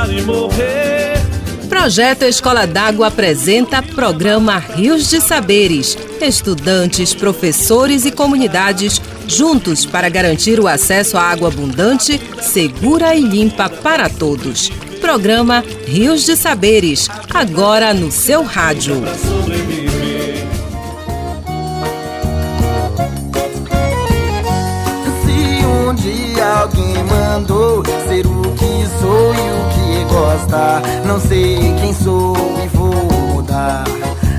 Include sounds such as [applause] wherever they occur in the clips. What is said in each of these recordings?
chorar e morrer. Projeto Escola d'Água apresenta programa Rios de Saberes. Estudantes, professores e comunidades juntos para garantir o acesso à água abundante, segura e limpa para todos. Programa Rios de Saberes, agora no seu rádio. Se um dia alguém mandou ser o que sou e o que gosta, não sei quem sou e vou mudar.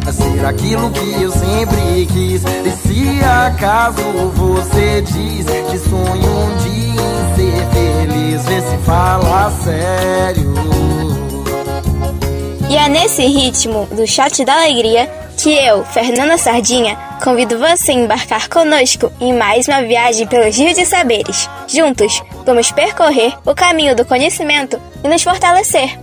A ser aquilo que eu sempre quis. E se acaso você diz que sonho um dia em ser feliz, vê se fala sério. E é nesse ritmo do Shot da Alegria que eu, Fernanda Sardinha, convido você a embarcar conosco em mais uma viagem pelos Rios de Saberes. Juntos, vamos percorrer o caminho do conhecimento e nos fortalecer.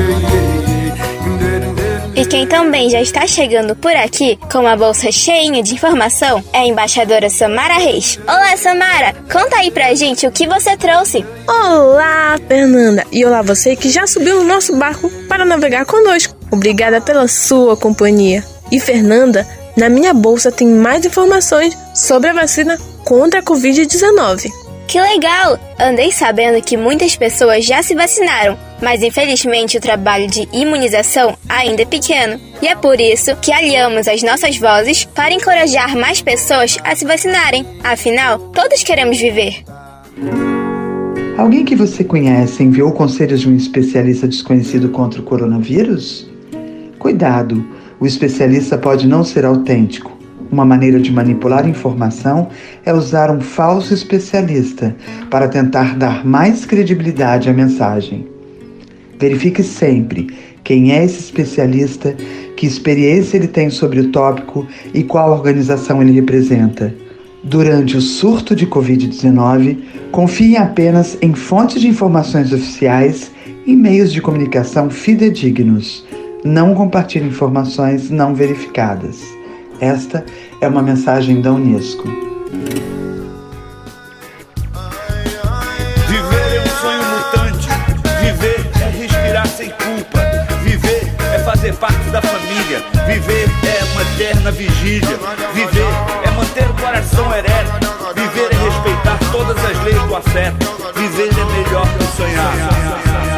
O. [laughs] E quem também já está chegando por aqui com uma bolsa cheinha de informação é a embaixadora Samara Reis. Olá, Samara! Conta aí pra gente o que você trouxe. Olá, Fernanda! E olá você que já subiu no nosso barco para navegar conosco. Obrigada pela sua companhia. E Fernanda, na minha bolsa tem mais informações sobre a vacina contra a Covid-19. Que legal! Andei sabendo que muitas pessoas já se vacinaram, mas infelizmente o trabalho de imunização ainda é pequeno. E é por isso que aliamos as nossas vozes para encorajar mais pessoas a se vacinarem. Afinal, todos queremos viver. Alguém que você conhece enviou conselhos de um especialista desconhecido contra o coronavírus? Cuidado, o especialista pode não ser autêntico. Uma maneira de manipular informação é usar um falso especialista para tentar dar mais credibilidade à mensagem. Verifique sempre quem é esse especialista, que experiência ele tem sobre o tópico e qual organização ele representa. Durante o surto de Covid-19, confie apenas em fontes de informações oficiais e meios de comunicação fidedignos. Não compartilhe informações não verificadas. Esta é uma mensagem da Unesco. Viver é um sonho mutante. Viver é respirar sem culpa. Viver é fazer parte da família. Viver é uma eterna vigília. Viver é manter o coração ereto. Viver é respeitar todas as leis do afeto. Viver é melhor que sonhar.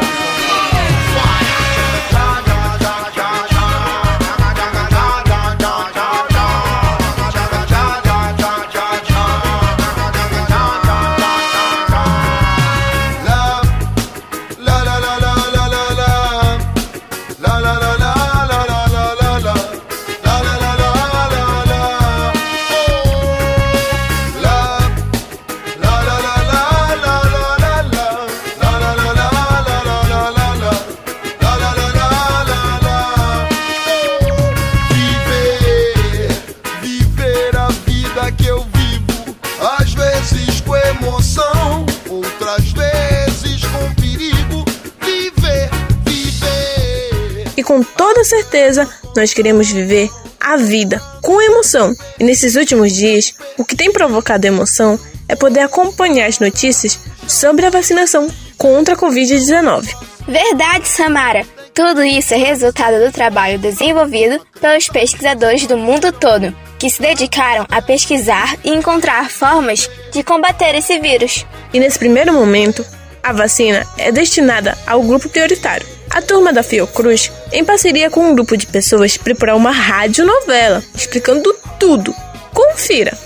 Com toda certeza, nós queremos viver a vida com emoção. E nesses últimos dias, o que tem provocado emoção é poder acompanhar as notícias sobre a vacinação contra a Covid-19. Verdade, Samara! Tudo isso é resultado do trabalho desenvolvido pelos pesquisadores do mundo todo, que se dedicaram a pesquisar e encontrar formas de combater esse vírus. E nesse primeiro momento, a vacina é destinada ao grupo prioritário. A turma da Fiocruz, em parceria com um grupo de pessoas, preparou uma radionovela explicando tudo. Confira!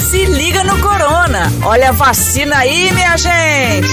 Se liga no Corona! Olha a vacina aí, minha gente!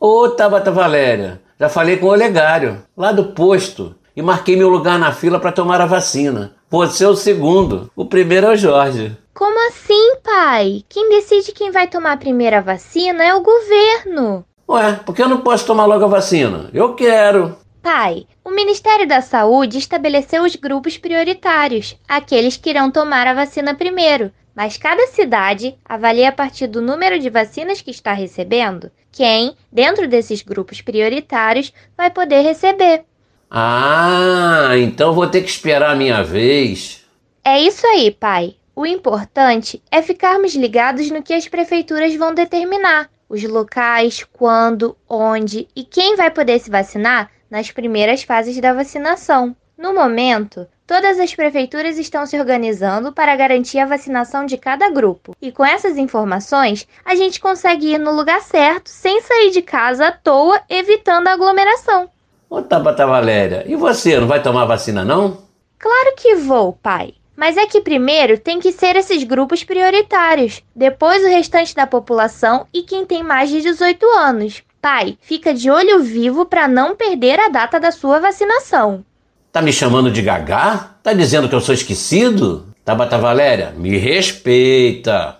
Ô Tabata Valéria, já falei com o Olegário, lá do posto, e marquei meu lugar na fila para tomar a vacina. Você é o segundo, o primeiro é o Jorge. Como assim, pai? Quem decide quem vai tomar a primeira vacina é o governo. Ué, por que eu não posso tomar logo a vacina? Eu quero. Pai, o Ministério da Saúde estabeleceu os grupos prioritários, aqueles que irão tomar a vacina primeiro. Mas cada cidade avalia a partir do número de vacinas que está recebendo quem, dentro desses grupos prioritários, vai poder receber. Ah, então vou ter que esperar a minha vez. É isso aí, pai. O importante é ficarmos ligados no que as prefeituras vão determinar, os locais, quando, onde e quem vai poder se vacinar nas primeiras fases da vacinação. No momento, todas as prefeituras estão se organizando para garantir a vacinação de cada grupo. E com essas informações, a gente consegue ir no lugar certo sem sair de casa à toa, evitando a aglomeração. Ô Tabata Valéria, e você, não vai tomar vacina não? Claro que vou, pai. Mas é que primeiro tem que ser esses grupos prioritários, depois o restante da população e quem tem mais de 18 anos. Pai, fica de olho vivo para não perder a data da sua vacinação. Tá me chamando de gagá? Tá dizendo que eu sou esquecido? Tabata Valéria, me respeita.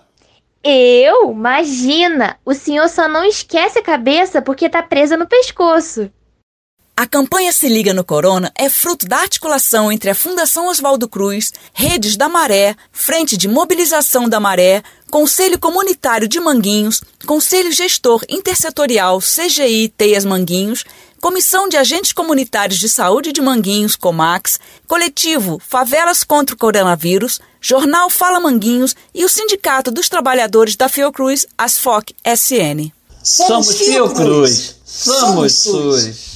Eu? Imagina! O senhor só não esquece a cabeça porque tá presa no pescoço. A campanha Se Liga no Corona é fruto da articulação entre a Fundação Oswaldo Cruz, Redes da Maré, Frente de Mobilização da Maré, Conselho Comunitário de Manguinhos, Conselho Gestor Intersetorial CGI Teias Manguinhos, Comissão de Agentes Comunitários de Saúde de Manguinhos, Comax, Coletivo Favelas contra o Coronavírus, Jornal Fala Manguinhos e o Sindicato dos Trabalhadores da Fiocruz, Asfoc SN. Somos Fiocruz, somos SUS.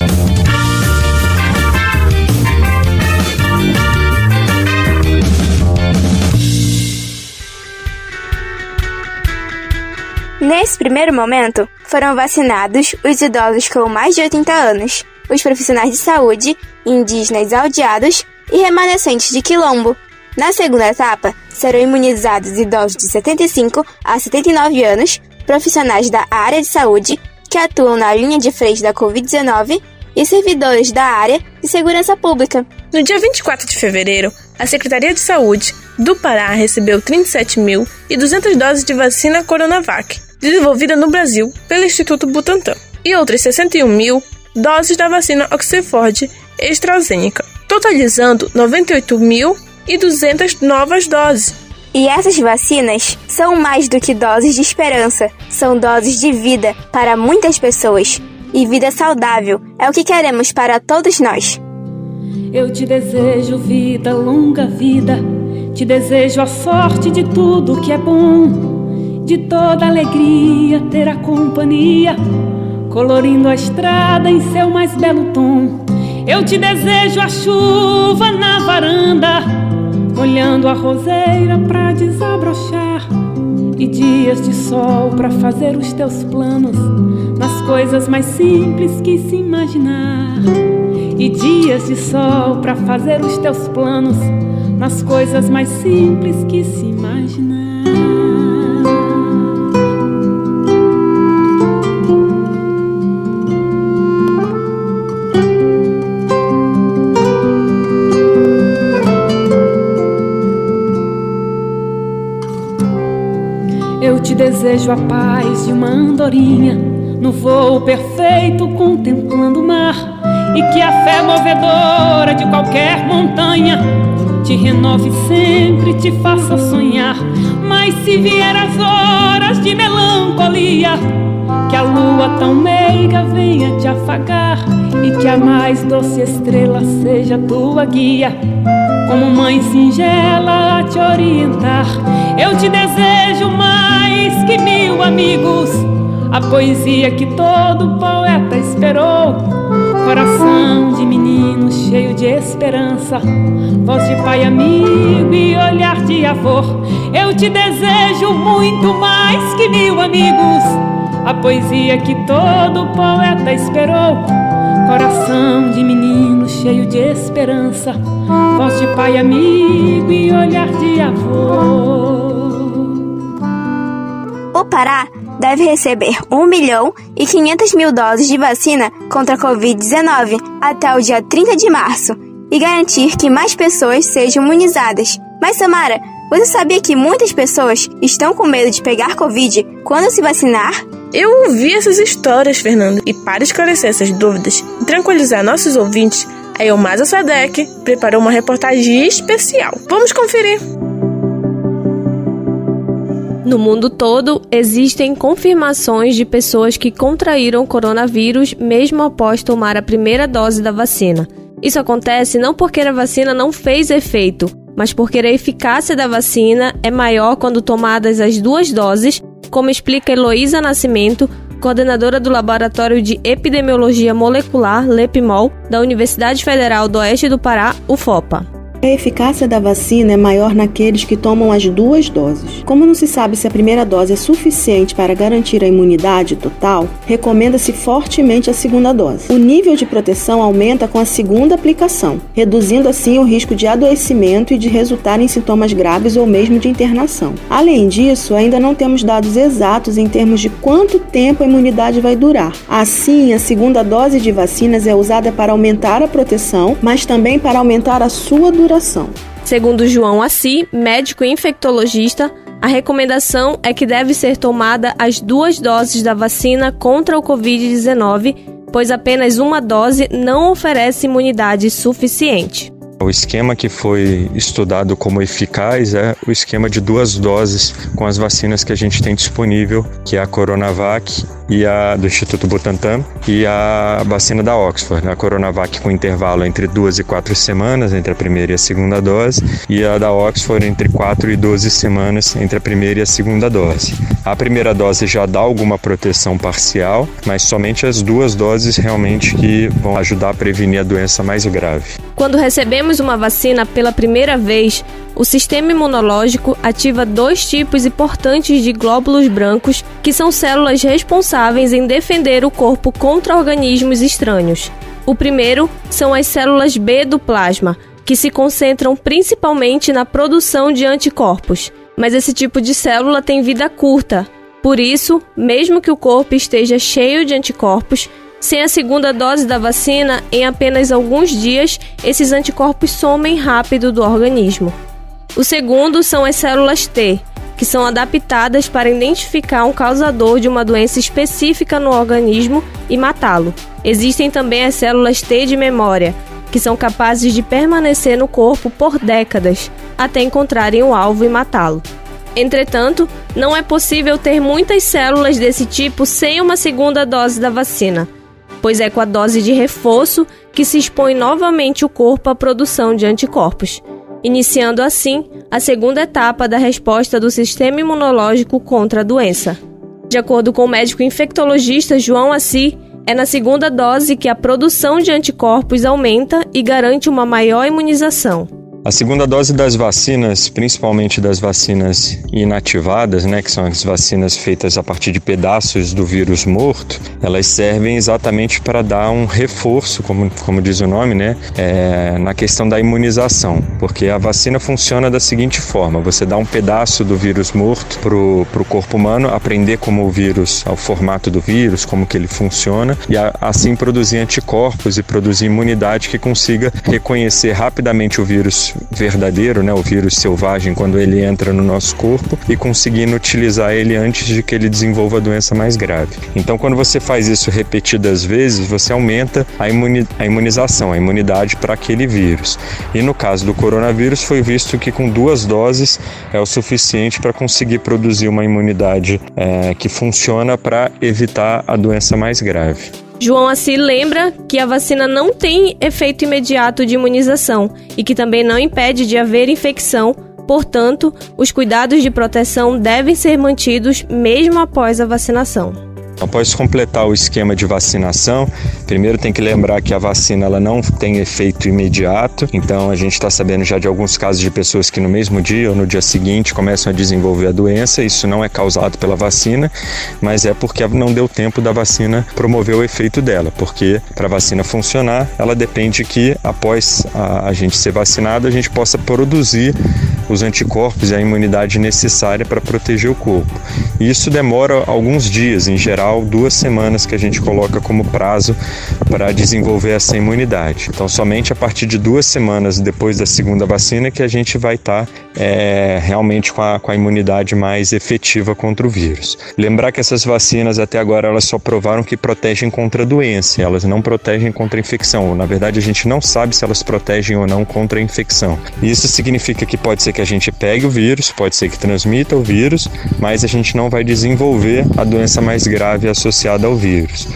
Nesse primeiro momento, foram vacinados os idosos com mais de 80 anos, os profissionais de saúde, indígenas aldeados e remanescentes de quilombo. Na segunda etapa, serão imunizados idosos de 75 a 79 anos, profissionais da área de saúde que atuam na linha de frente da Covid-19 e servidores da área de segurança pública. No dia 24 de fevereiro, a Secretaria de Saúde do Pará recebeu 37.200 doses de vacina Coronavac, desenvolvida no Brasil pelo Instituto Butantan, e outras 61 mil doses da vacina Oxford AstraZeneca, totalizando 98.200 novas doses. E essas vacinas são mais do que doses de esperança, são doses de vida para muitas pessoas. E vida saudável é o que queremos para todos nós. Eu te desejo vida, longa vida. Te desejo a sorte de tudo que é bom, de toda alegria ter a companhia, colorindo a estrada em seu mais belo tom. Eu te desejo a chuva na varanda, molhando a roseira pra desabrochar, e dias de sol pra fazer os teus planos nas coisas mais simples que se imaginar e dias de sol para fazer os teus planos nas coisas mais simples que se imaginar. Desejo a paz de uma andorinha no voo perfeito contemplando o mar e que a fé movedora de qualquer montanha te renove sempre, te faça sonhar. Mas se vier as horas de melancolia, que a lua tão meiga venha te afagar e que a mais doce estrela seja tua guia, mãe singela a te orientar. Eu te desejo mais que mil amigos, a poesia que todo poeta esperou Coração de menino cheio de esperança, voz de pai amigo e olhar de avô. Eu te desejo muito mais que mil amigos, poesia que todo poeta esperou. Coração de menino cheio de esperança, voz de pai amigo e olhar de avô. O Pará deve receber 1 milhão e 500 mil doses de vacina contra a Covid-19 até o dia 30 de março e garantir que mais pessoas sejam imunizadas. Mas, Samara, você sabia que muitas pessoas estão com medo de pegar Covid quando se vacinar? Eu ouvi essas histórias, Fernando, e para esclarecer essas dúvidas e tranquilizar nossos ouvintes, a Elmasa Sadek preparou uma reportagem especial. Vamos conferir! No mundo todo, existem confirmações de pessoas que contraíram coronavírus mesmo após tomar a primeira dose da vacina. Isso acontece não porque a vacina não fez efeito, mas porque a eficácia da vacina é maior quando tomadas as duas doses, como explica Heloísa Nascimento, coordenadora do Laboratório de Epidemiologia Molecular, LEPMOL, da Universidade Federal do Oeste do Pará, UFOPA. A eficácia da vacina é maior naqueles que tomam as duas doses. Como não se sabe se a primeira dose é suficiente para garantir a imunidade total, recomenda-se fortemente a segunda dose. O nível de proteção aumenta com a segunda aplicação, reduzindo assim o risco de adoecimento e de resultar em sintomas graves ou mesmo de internação. Além disso, ainda não temos dados exatos em termos de quanto tempo a imunidade vai durar. Assim, a segunda dose de vacinas é usada para aumentar a proteção, mas também para aumentar a sua duração Segundo João Assi, médico infectologista, a recomendação é que deve ser tomada as duas doses da vacina contra o Covid-19, pois apenas uma dose não oferece imunidade suficiente. O esquema que foi estudado como eficaz é o esquema de duas doses com as vacinas que a gente tem disponível, que é a Coronavac e a do Instituto Butantan e a vacina da Oxford, a Coronavac com intervalo entre duas e quatro semanas entre a primeira e a segunda dose e a da Oxford entre quatro e doze semanas entre a primeira e a segunda dose. A primeira dose já dá alguma proteção parcial, mas somente as duas doses realmente que vão ajudar a prevenir a doença mais grave. Quando recebemos uma vacina pela primeira vez, o sistema imunológico ativa dois tipos importantes de glóbulos brancos, que são células responsáveis em defender o corpo contra organismos estranhos. O primeiro são as células B do plasma, que se concentram principalmente na produção de anticorpos. Mas esse tipo de célula tem vida curta. Por isso, mesmo que o corpo esteja cheio de anticorpos, sem a segunda dose da vacina, em apenas alguns dias, esses anticorpos somem rápido do organismo. O segundo são as células T, que são adaptadas para identificar um causador de uma doença específica no organismo e matá-lo. Existem também as células T de memória, que são capazes de permanecer no corpo por décadas, até encontrarem o alvo e matá-lo. Entretanto, não é possível ter muitas células desse tipo sem uma segunda dose da vacina, pois é com a dose de reforço que se expõe novamente o corpo à produção de anticorpos iniciando assim a segunda etapa da resposta do sistema imunológico contra a doença. De acordo com o médico infectologista João Assi, é na segunda dose que a produção de anticorpos aumenta e garante uma maior imunização. A segunda dose das vacinas, principalmente das vacinas inativadas, né, que são as vacinas feitas a partir de pedaços do vírus morto, elas servem exatamente para dar um reforço, como, como diz o nome, né, é, na questão da imunização, porque a vacina funciona da seguinte forma: você dá um pedaço do vírus morto para o corpo humano aprender como o vírus, o formato do vírus, como que ele funciona, e a, assim produzir anticorpos e produzir imunidade que consiga reconhecer rapidamente o vírus verdadeiro, né, o vírus selvagem, quando ele entra no nosso corpo e conseguindo utilizar ele antes de que ele desenvolva a doença mais grave. Então, quando você faz isso repetidas vezes, você aumenta a, imuni a imunização, a imunidade para aquele vírus. E no caso do coronavírus, foi visto que com duas doses é o suficiente para conseguir produzir uma imunidade é, que funciona para evitar a doença mais grave. João Assi lembra que a vacina não tem efeito imediato de imunização e que também não impede de haver infecção, portanto, os cuidados de proteção devem ser mantidos mesmo após a vacinação. Após completar o esquema de vacinação, primeiro tem que lembrar que a vacina ela não tem efeito imediato, então a gente está sabendo já de alguns casos de pessoas que no mesmo dia ou no dia seguinte começam a desenvolver a doença. Isso não é causado pela vacina, mas é porque não deu tempo da vacina promover o efeito dela, porque para a vacina funcionar, ela depende que após a, a gente ser vacinado, a gente possa produzir os anticorpos e a imunidade necessária para proteger o corpo. E isso demora alguns dias, em geral duas semanas que a gente coloca como prazo para desenvolver essa imunidade. Então, somente a partir de duas semanas depois da segunda vacina que a gente vai estar tá é, realmente com a, com a imunidade mais efetiva contra o vírus. Lembrar que essas vacinas até agora elas só provaram que protegem contra a doença, elas não protegem contra a infecção. Na verdade, a gente não sabe se elas protegem ou não contra a infecção. Isso significa que pode ser que a gente pegue o vírus, pode ser que transmita o vírus, mas a gente não vai desenvolver a doença mais grave associada ao vírus.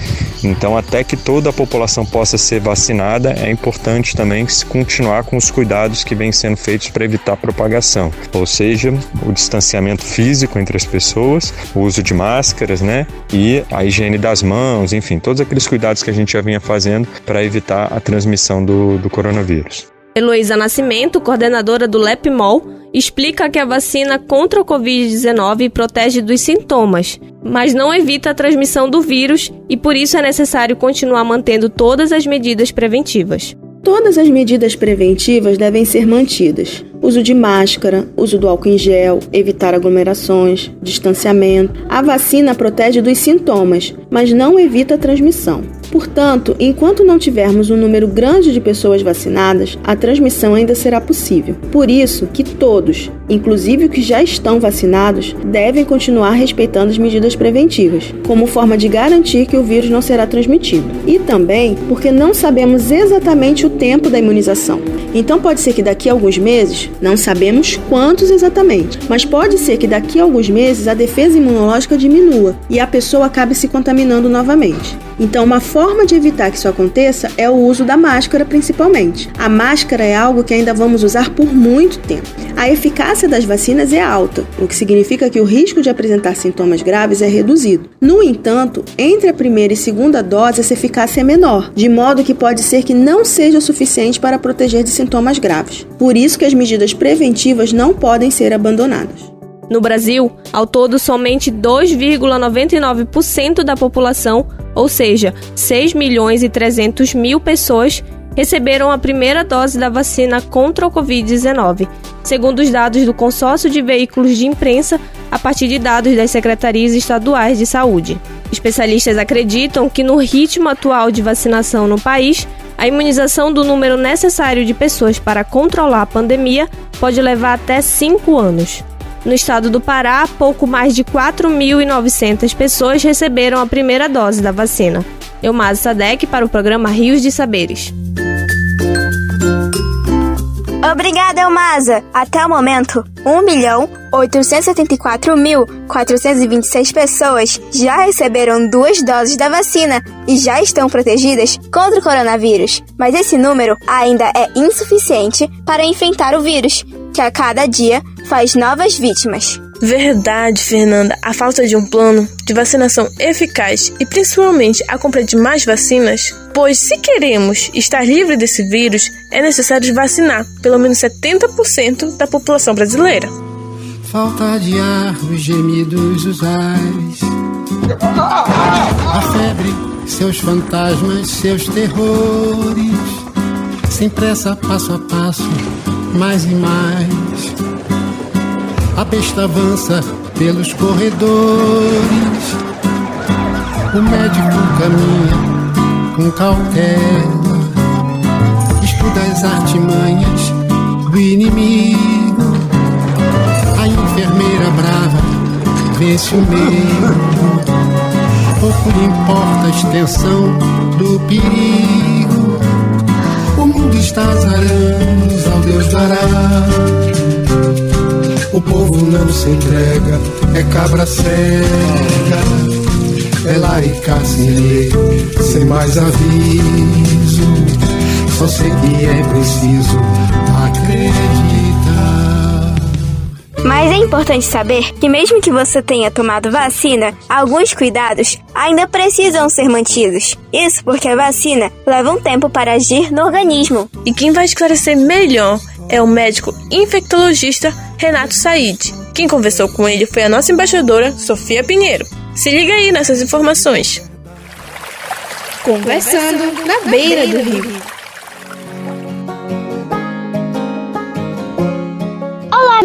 Então, até que toda a população possa ser vacinada, é importante também continuar com os cuidados que vêm sendo feitos para evitar propagação, ou seja, o distanciamento físico entre as pessoas, o uso de máscaras, né, e a higiene das mãos, enfim, todos aqueles cuidados que a gente já vinha fazendo para evitar a transmissão do, do coronavírus. Heloísa Nascimento, coordenadora do LEPMOL, explica que a vacina contra o Covid-19 protege dos sintomas, mas não evita a transmissão do vírus e por isso é necessário continuar mantendo todas as medidas preventivas. Todas as medidas preventivas devem ser mantidas. Uso de máscara, uso do álcool em gel, evitar aglomerações, distanciamento. A vacina protege dos sintomas, mas não evita a transmissão. Portanto, enquanto não tivermos um número grande de pessoas vacinadas, a transmissão ainda será possível. Por isso que todos, inclusive os que já estão vacinados, devem continuar respeitando as medidas preventivas, como forma de garantir que o vírus não será transmitido. E também porque não sabemos exatamente o tempo da imunização. Então pode ser que daqui a alguns meses, não sabemos quantos exatamente, mas pode ser que daqui a alguns meses a defesa imunológica diminua e a pessoa acabe se contaminando novamente. Então, uma forma de evitar que isso aconteça é o uso da máscara, principalmente. A máscara é algo que ainda vamos usar por muito tempo. A eficácia das vacinas é alta, o que significa que o risco de apresentar sintomas graves é reduzido. No entanto, entre a primeira e segunda dose, essa eficácia é menor, de modo que pode ser que não seja o suficiente para proteger de sintomas graves. Por isso que as medidas preventivas não podem ser abandonadas. No Brasil, ao todo, somente 2,99% da população, ou seja, 6 milhões e 300 mil pessoas, receberam a primeira dose da vacina contra o Covid-19, segundo os dados do Consórcio de Veículos de Imprensa, a partir de dados das secretarias estaduais de saúde. Especialistas acreditam que, no ritmo atual de vacinação no país, a imunização do número necessário de pessoas para controlar a pandemia pode levar até 5 anos. No estado do Pará, pouco mais de 4.900 pessoas receberam a primeira dose da vacina. Elmaz Sadek para o programa Rios de Saberes. Obrigada, Elmasa! Até o momento, 1.874.426 pessoas já receberam duas doses da vacina e já estão protegidas contra o coronavírus. Mas esse número ainda é insuficiente para enfrentar o vírus, que a cada dia faz novas vítimas. Verdade, Fernanda. A falta de um plano de vacinação eficaz e principalmente a compra de mais vacinas, pois se queremos estar livre desse vírus, é necessário vacinar pelo menos 70% da população brasileira. Falta de ar, os gemidos, os ais. A febre, seus fantasmas, seus terrores. Sem pressa, passo a passo, mais e mais a besta avança pelos corredores. O médico caminha com cautela, estuda as artimanhas do inimigo. A enfermeira brava vence o medo. Pouco lhe importa a extensão do perigo. O mundo está azarando dará. O povo não se entrega, é cabra cega. É lá e cá sem lei, sem mais aviso. Só sei que é preciso acreditar. Mas é importante saber que, mesmo que você tenha tomado vacina, alguns cuidados ainda precisam ser mantidos. Isso porque a vacina leva um tempo para agir no organismo. E quem vai esclarecer melhor é o médico infectologista Renato Said. Quem conversou com ele foi a nossa embaixadora Sofia Pinheiro. Se liga aí nessas informações. Conversando na beira do rio.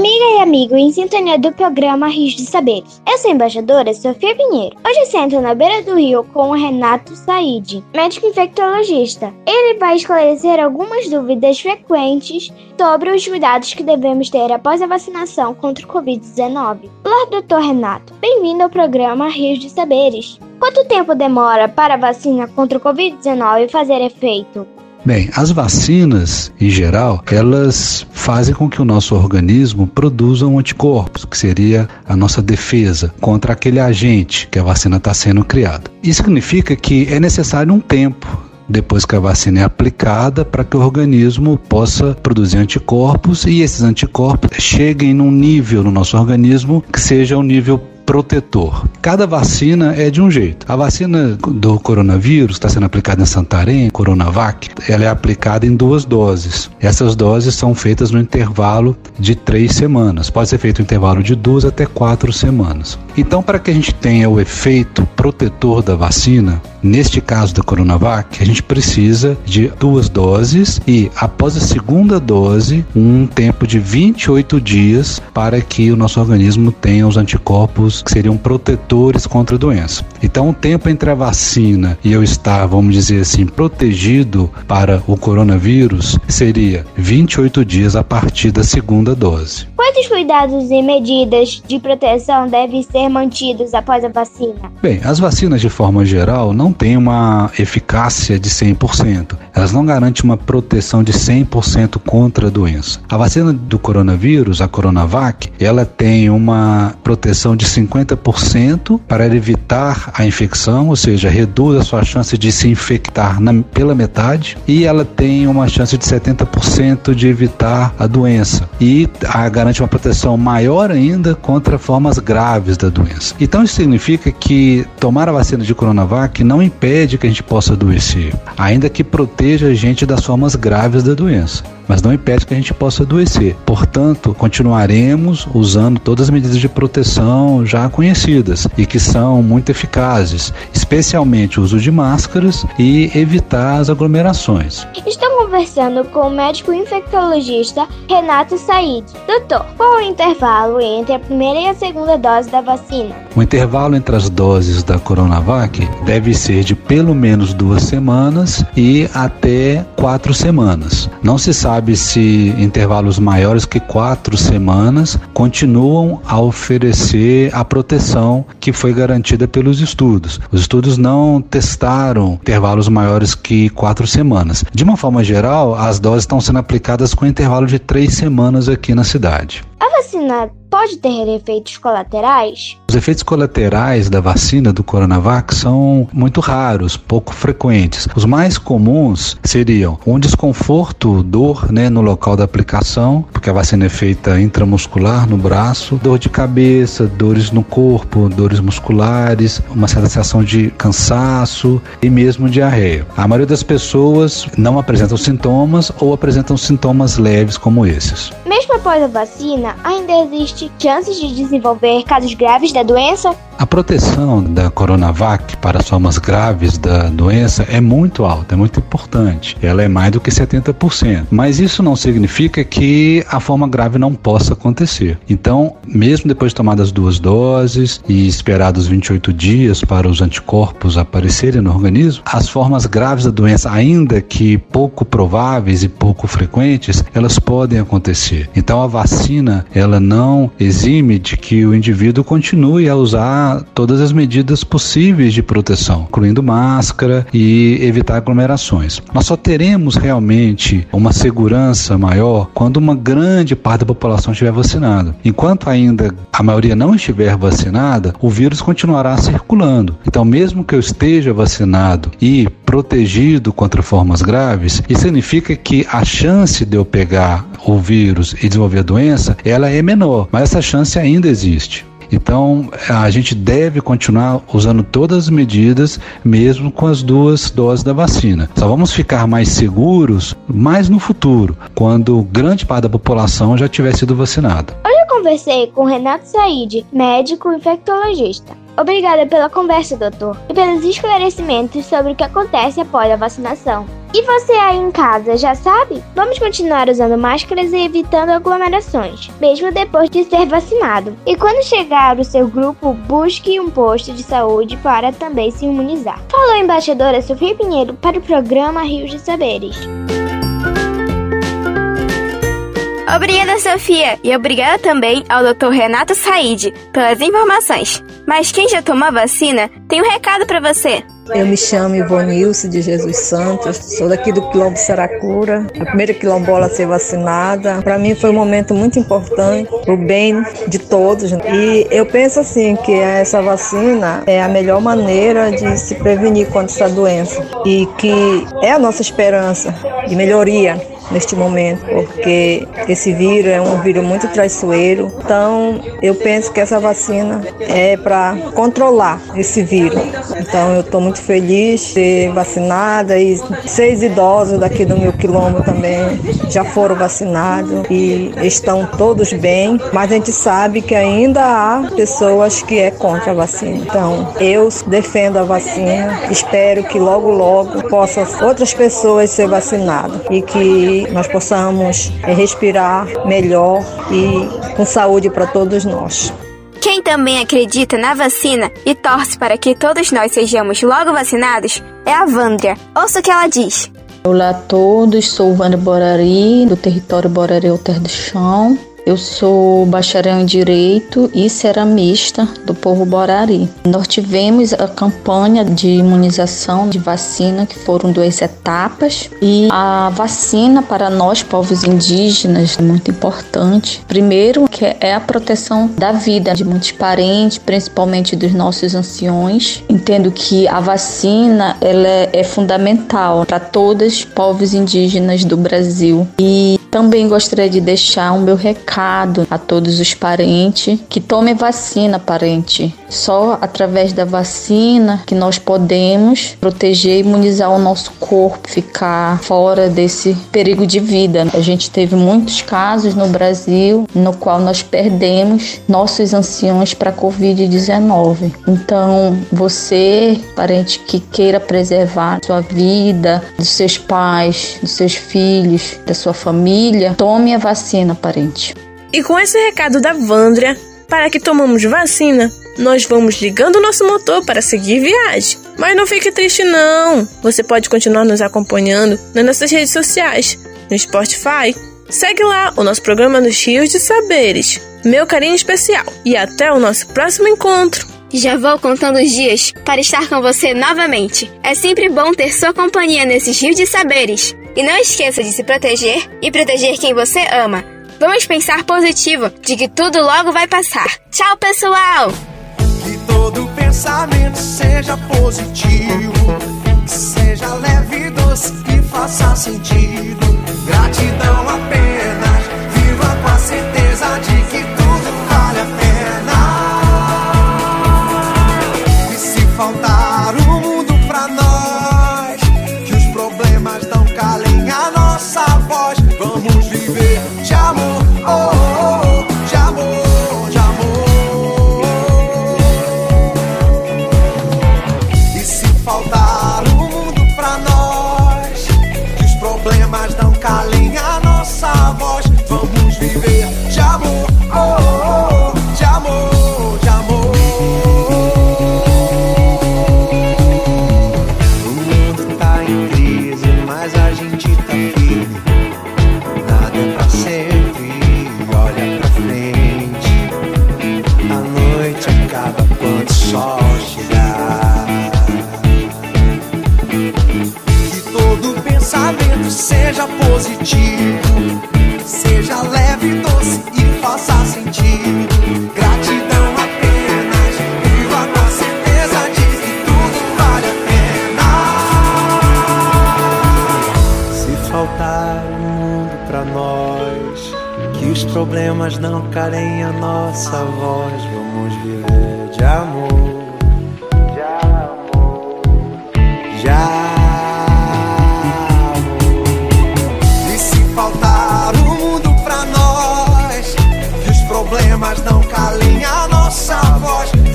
Amiga e amigo em sintonia do programa Rios de Saberes. Eu sou a embaixadora Sofia Pinheiro. Hoje sento na beira do rio com o Renato Said, médico infectologista. Ele vai esclarecer algumas dúvidas frequentes sobre os cuidados que devemos ter após a vacinação contra o Covid-19. Olá, doutor Renato. Bem-vindo ao programa Rios de Saberes. Quanto tempo demora para a vacina contra o Covid-19 fazer efeito? Bem, as vacinas, em geral, elas fazem com que o nosso organismo produza um anticorpos, que seria a nossa defesa contra aquele agente que a vacina está sendo criada. Isso significa que é necessário um tempo depois que a vacina é aplicada para que o organismo possa produzir anticorpos e esses anticorpos cheguem num nível no nosso organismo que seja um nível protetor. Cada vacina é de um jeito. A vacina do coronavírus está sendo aplicada em Santarém, Coronavac, ela é aplicada em duas doses. Essas doses são feitas no intervalo de três semanas. Pode ser feito no intervalo de duas até quatro semanas. Então, para que a gente tenha o efeito protetor da vacina, neste caso da Coronavac, a gente precisa de duas doses e, após a segunda dose, um tempo de 28 dias para que o nosso organismo tenha os anticorpos que seriam protetores contra a doença. Então, o tempo entre a vacina e eu estar, vamos dizer assim, protegido para o coronavírus seria 28 dias a partir da segunda dose. Quais cuidados e medidas de proteção devem ser mantidos após a vacina? Bem, as vacinas de forma geral não têm uma eficácia de 100%. Elas não garantem uma proteção de 100% contra a doença. A vacina do coronavírus, a Coronavac, ela tem uma proteção de 50% para evitar a infecção, ou seja, reduz a sua chance de se infectar na, pela metade, e ela tem uma chance de 70% de evitar a doença. E a garante uma proteção maior ainda contra formas graves da doença. Então isso significa que tomar a vacina de Coronavac não impede que a gente possa adoecer, ainda que proteja a gente das formas graves da doença mas não impede que a gente possa adoecer. Portanto, continuaremos usando todas as medidas de proteção já conhecidas e que são muito eficazes, especialmente o uso de máscaras e evitar as aglomerações. Estou conversando com o médico infectologista Renato Said. Doutor, qual é o intervalo entre a primeira e a segunda dose da vacina? O intervalo entre as doses da Coronavac deve ser de pelo menos duas semanas e até quatro semanas. Não se sabe sabe se intervalos maiores que quatro semanas continuam a oferecer a proteção que foi garantida pelos estudos. Os estudos não testaram intervalos maiores que quatro semanas. De uma forma geral, as doses estão sendo aplicadas com intervalo de três semanas aqui na cidade. A vacina pode ter efeitos colaterais? Os efeitos colaterais da vacina do Coronavac são muito raros, pouco frequentes. Os mais comuns seriam um desconforto, dor né, no local da aplicação, porque a vacina é feita intramuscular no braço, dor de cabeça, dores no corpo, dores musculares, uma certa sensação de cansaço e mesmo diarreia. A maioria das pessoas não apresentam sintomas ou apresentam sintomas leves como esses. Mesmo após a vacina, ainda existe chances de desenvolver casos graves da doença? A proteção da Coronavac para as formas graves da doença é muito alta, é muito importante. Ela é mais do que 70%. Mas isso não significa que a forma grave não possa acontecer. Então, mesmo depois de tomadas duas doses e esperados 28 dias para os anticorpos aparecerem no organismo, as formas graves da doença, ainda que pouco prováveis e pouco frequentes, elas podem acontecer. Então, a vacina, ela não exime de que o indivíduo continue a usar todas as medidas possíveis de proteção, incluindo máscara e evitar aglomerações. Nós só teremos realmente uma segurança maior quando uma grande parte da população estiver vacinada. Enquanto ainda a maioria não estiver vacinada, o vírus continuará circulando. Então, mesmo que eu esteja vacinado e protegido contra formas graves, isso significa que a chance de eu pegar o vírus e desenvolver a doença, ela é menor, mas essa chance ainda existe. Então, a gente deve continuar usando todas as medidas, mesmo com as duas doses da vacina. Só vamos ficar mais seguros mais no futuro, quando grande parte da população já tiver sido vacinada. Hoje eu conversei com Renato Said, médico infectologista. Obrigada pela conversa, doutor, e pelos esclarecimentos sobre o que acontece após a vacinação. E você aí em casa, já sabe? Vamos continuar usando máscaras e evitando aglomerações, mesmo depois de ser vacinado. E quando chegar o seu grupo, busque um posto de saúde para também se imunizar. Falou a embaixadora Sofia Pinheiro para o programa Rios de Saberes. Obrigada, Sofia, e obrigada também ao Dr. Renato Said pelas informações. Mas quem já tomou a vacina tem um recado para você. Eu me chamo Ivonilce de Jesus Santos, sou daqui do Quilombo Saracura, a primeira quilombola a ser vacinada. Para mim foi um momento muito importante, para o bem de todos. E eu penso assim que essa vacina é a melhor maneira de se prevenir contra essa doença e que é a nossa esperança de melhoria neste momento, porque esse vírus é um vírus muito traiçoeiro. Então, eu penso que essa vacina é para controlar esse vírus. Então, eu estou muito feliz de ser vacinada e seis idosos daqui do meu quilombo também já foram vacinados e estão todos bem, mas a gente sabe que ainda há pessoas que é contra a vacina. Então, eu defendo a vacina, espero que logo logo possam outras pessoas ser vacinadas e que nós possamos é, respirar melhor e com saúde para todos nós. Quem também acredita na vacina e torce para que todos nós sejamos logo vacinados é a Vândria. Ouça o que ela diz. Olá a todos, sou Vândria Borari, do território Borari Alter do Chão. Eu sou bacharel em Direito e ceramista do povo Borari. Nós tivemos a campanha de imunização de vacina, que foram duas etapas, e a vacina para nós, povos indígenas, é muito importante. Primeiro, que é a proteção da vida de muitos parentes, principalmente dos nossos anciões. Entendo que a vacina ela é fundamental para todos os povos indígenas do Brasil. E também gostaria de deixar o meu recado a todos os parentes que tomem vacina, parente. Só através da vacina que nós podemos proteger e imunizar o nosso corpo, ficar fora desse perigo de vida. A gente teve muitos casos no Brasil no qual nós perdemos nossos anciões para a Covid-19. Então, você, parente que queira preservar sua vida, dos seus pais, dos seus filhos, da sua família, tome a vacina, parente. E com esse recado da Vândria, para que tomamos vacina, nós vamos ligando o nosso motor para seguir viagem. Mas não fique triste não. Você pode continuar nos acompanhando nas nossas redes sociais, no Spotify. Segue lá o nosso programa nos Rios de Saberes. Meu carinho especial e até o nosso próximo encontro. Já vou contando os dias para estar com você novamente. É sempre bom ter sua companhia nesses rios de saberes. E não esqueça de se proteger e proteger quem você ama. Vamos pensar positivo de que tudo logo vai passar. Tchau, pessoal! Que pensamento seja positivo, que seja leve e doce e faça sentido. Gratidão apenas, faltar o mundo pra nós, que os problemas não calem a nossa voz, vamos viver de amor, positivo, seja leve doce e faça sentido. Gratidão apenas, viva com a certeza de que tudo vale a pena. Se faltar o mundo pra nós, que os problemas não calem a nossa voz, vamos viver de amor.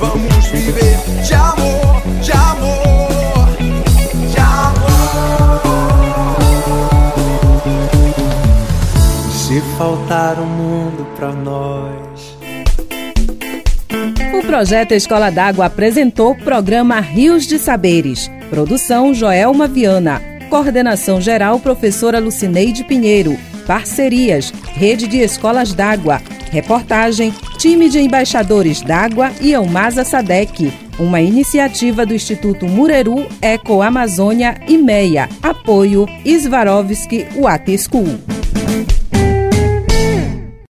Vamos viver de amor, de amor, de amor. Se faltar um mundo pra nós. O projeto Escola d'Água apresentou o programa Rios de Saberes. Produção Joelma Viana. Coordenação geral professora Lucineide Pinheiro. Parcerias Rede de Escolas d'Água. Reportagem Time de Embaixadores d'Água e Elmasa Sadec. Uma iniciativa do Instituto Mureru, Eco Amazônia e MEIA. Apoio Svarovski Water School.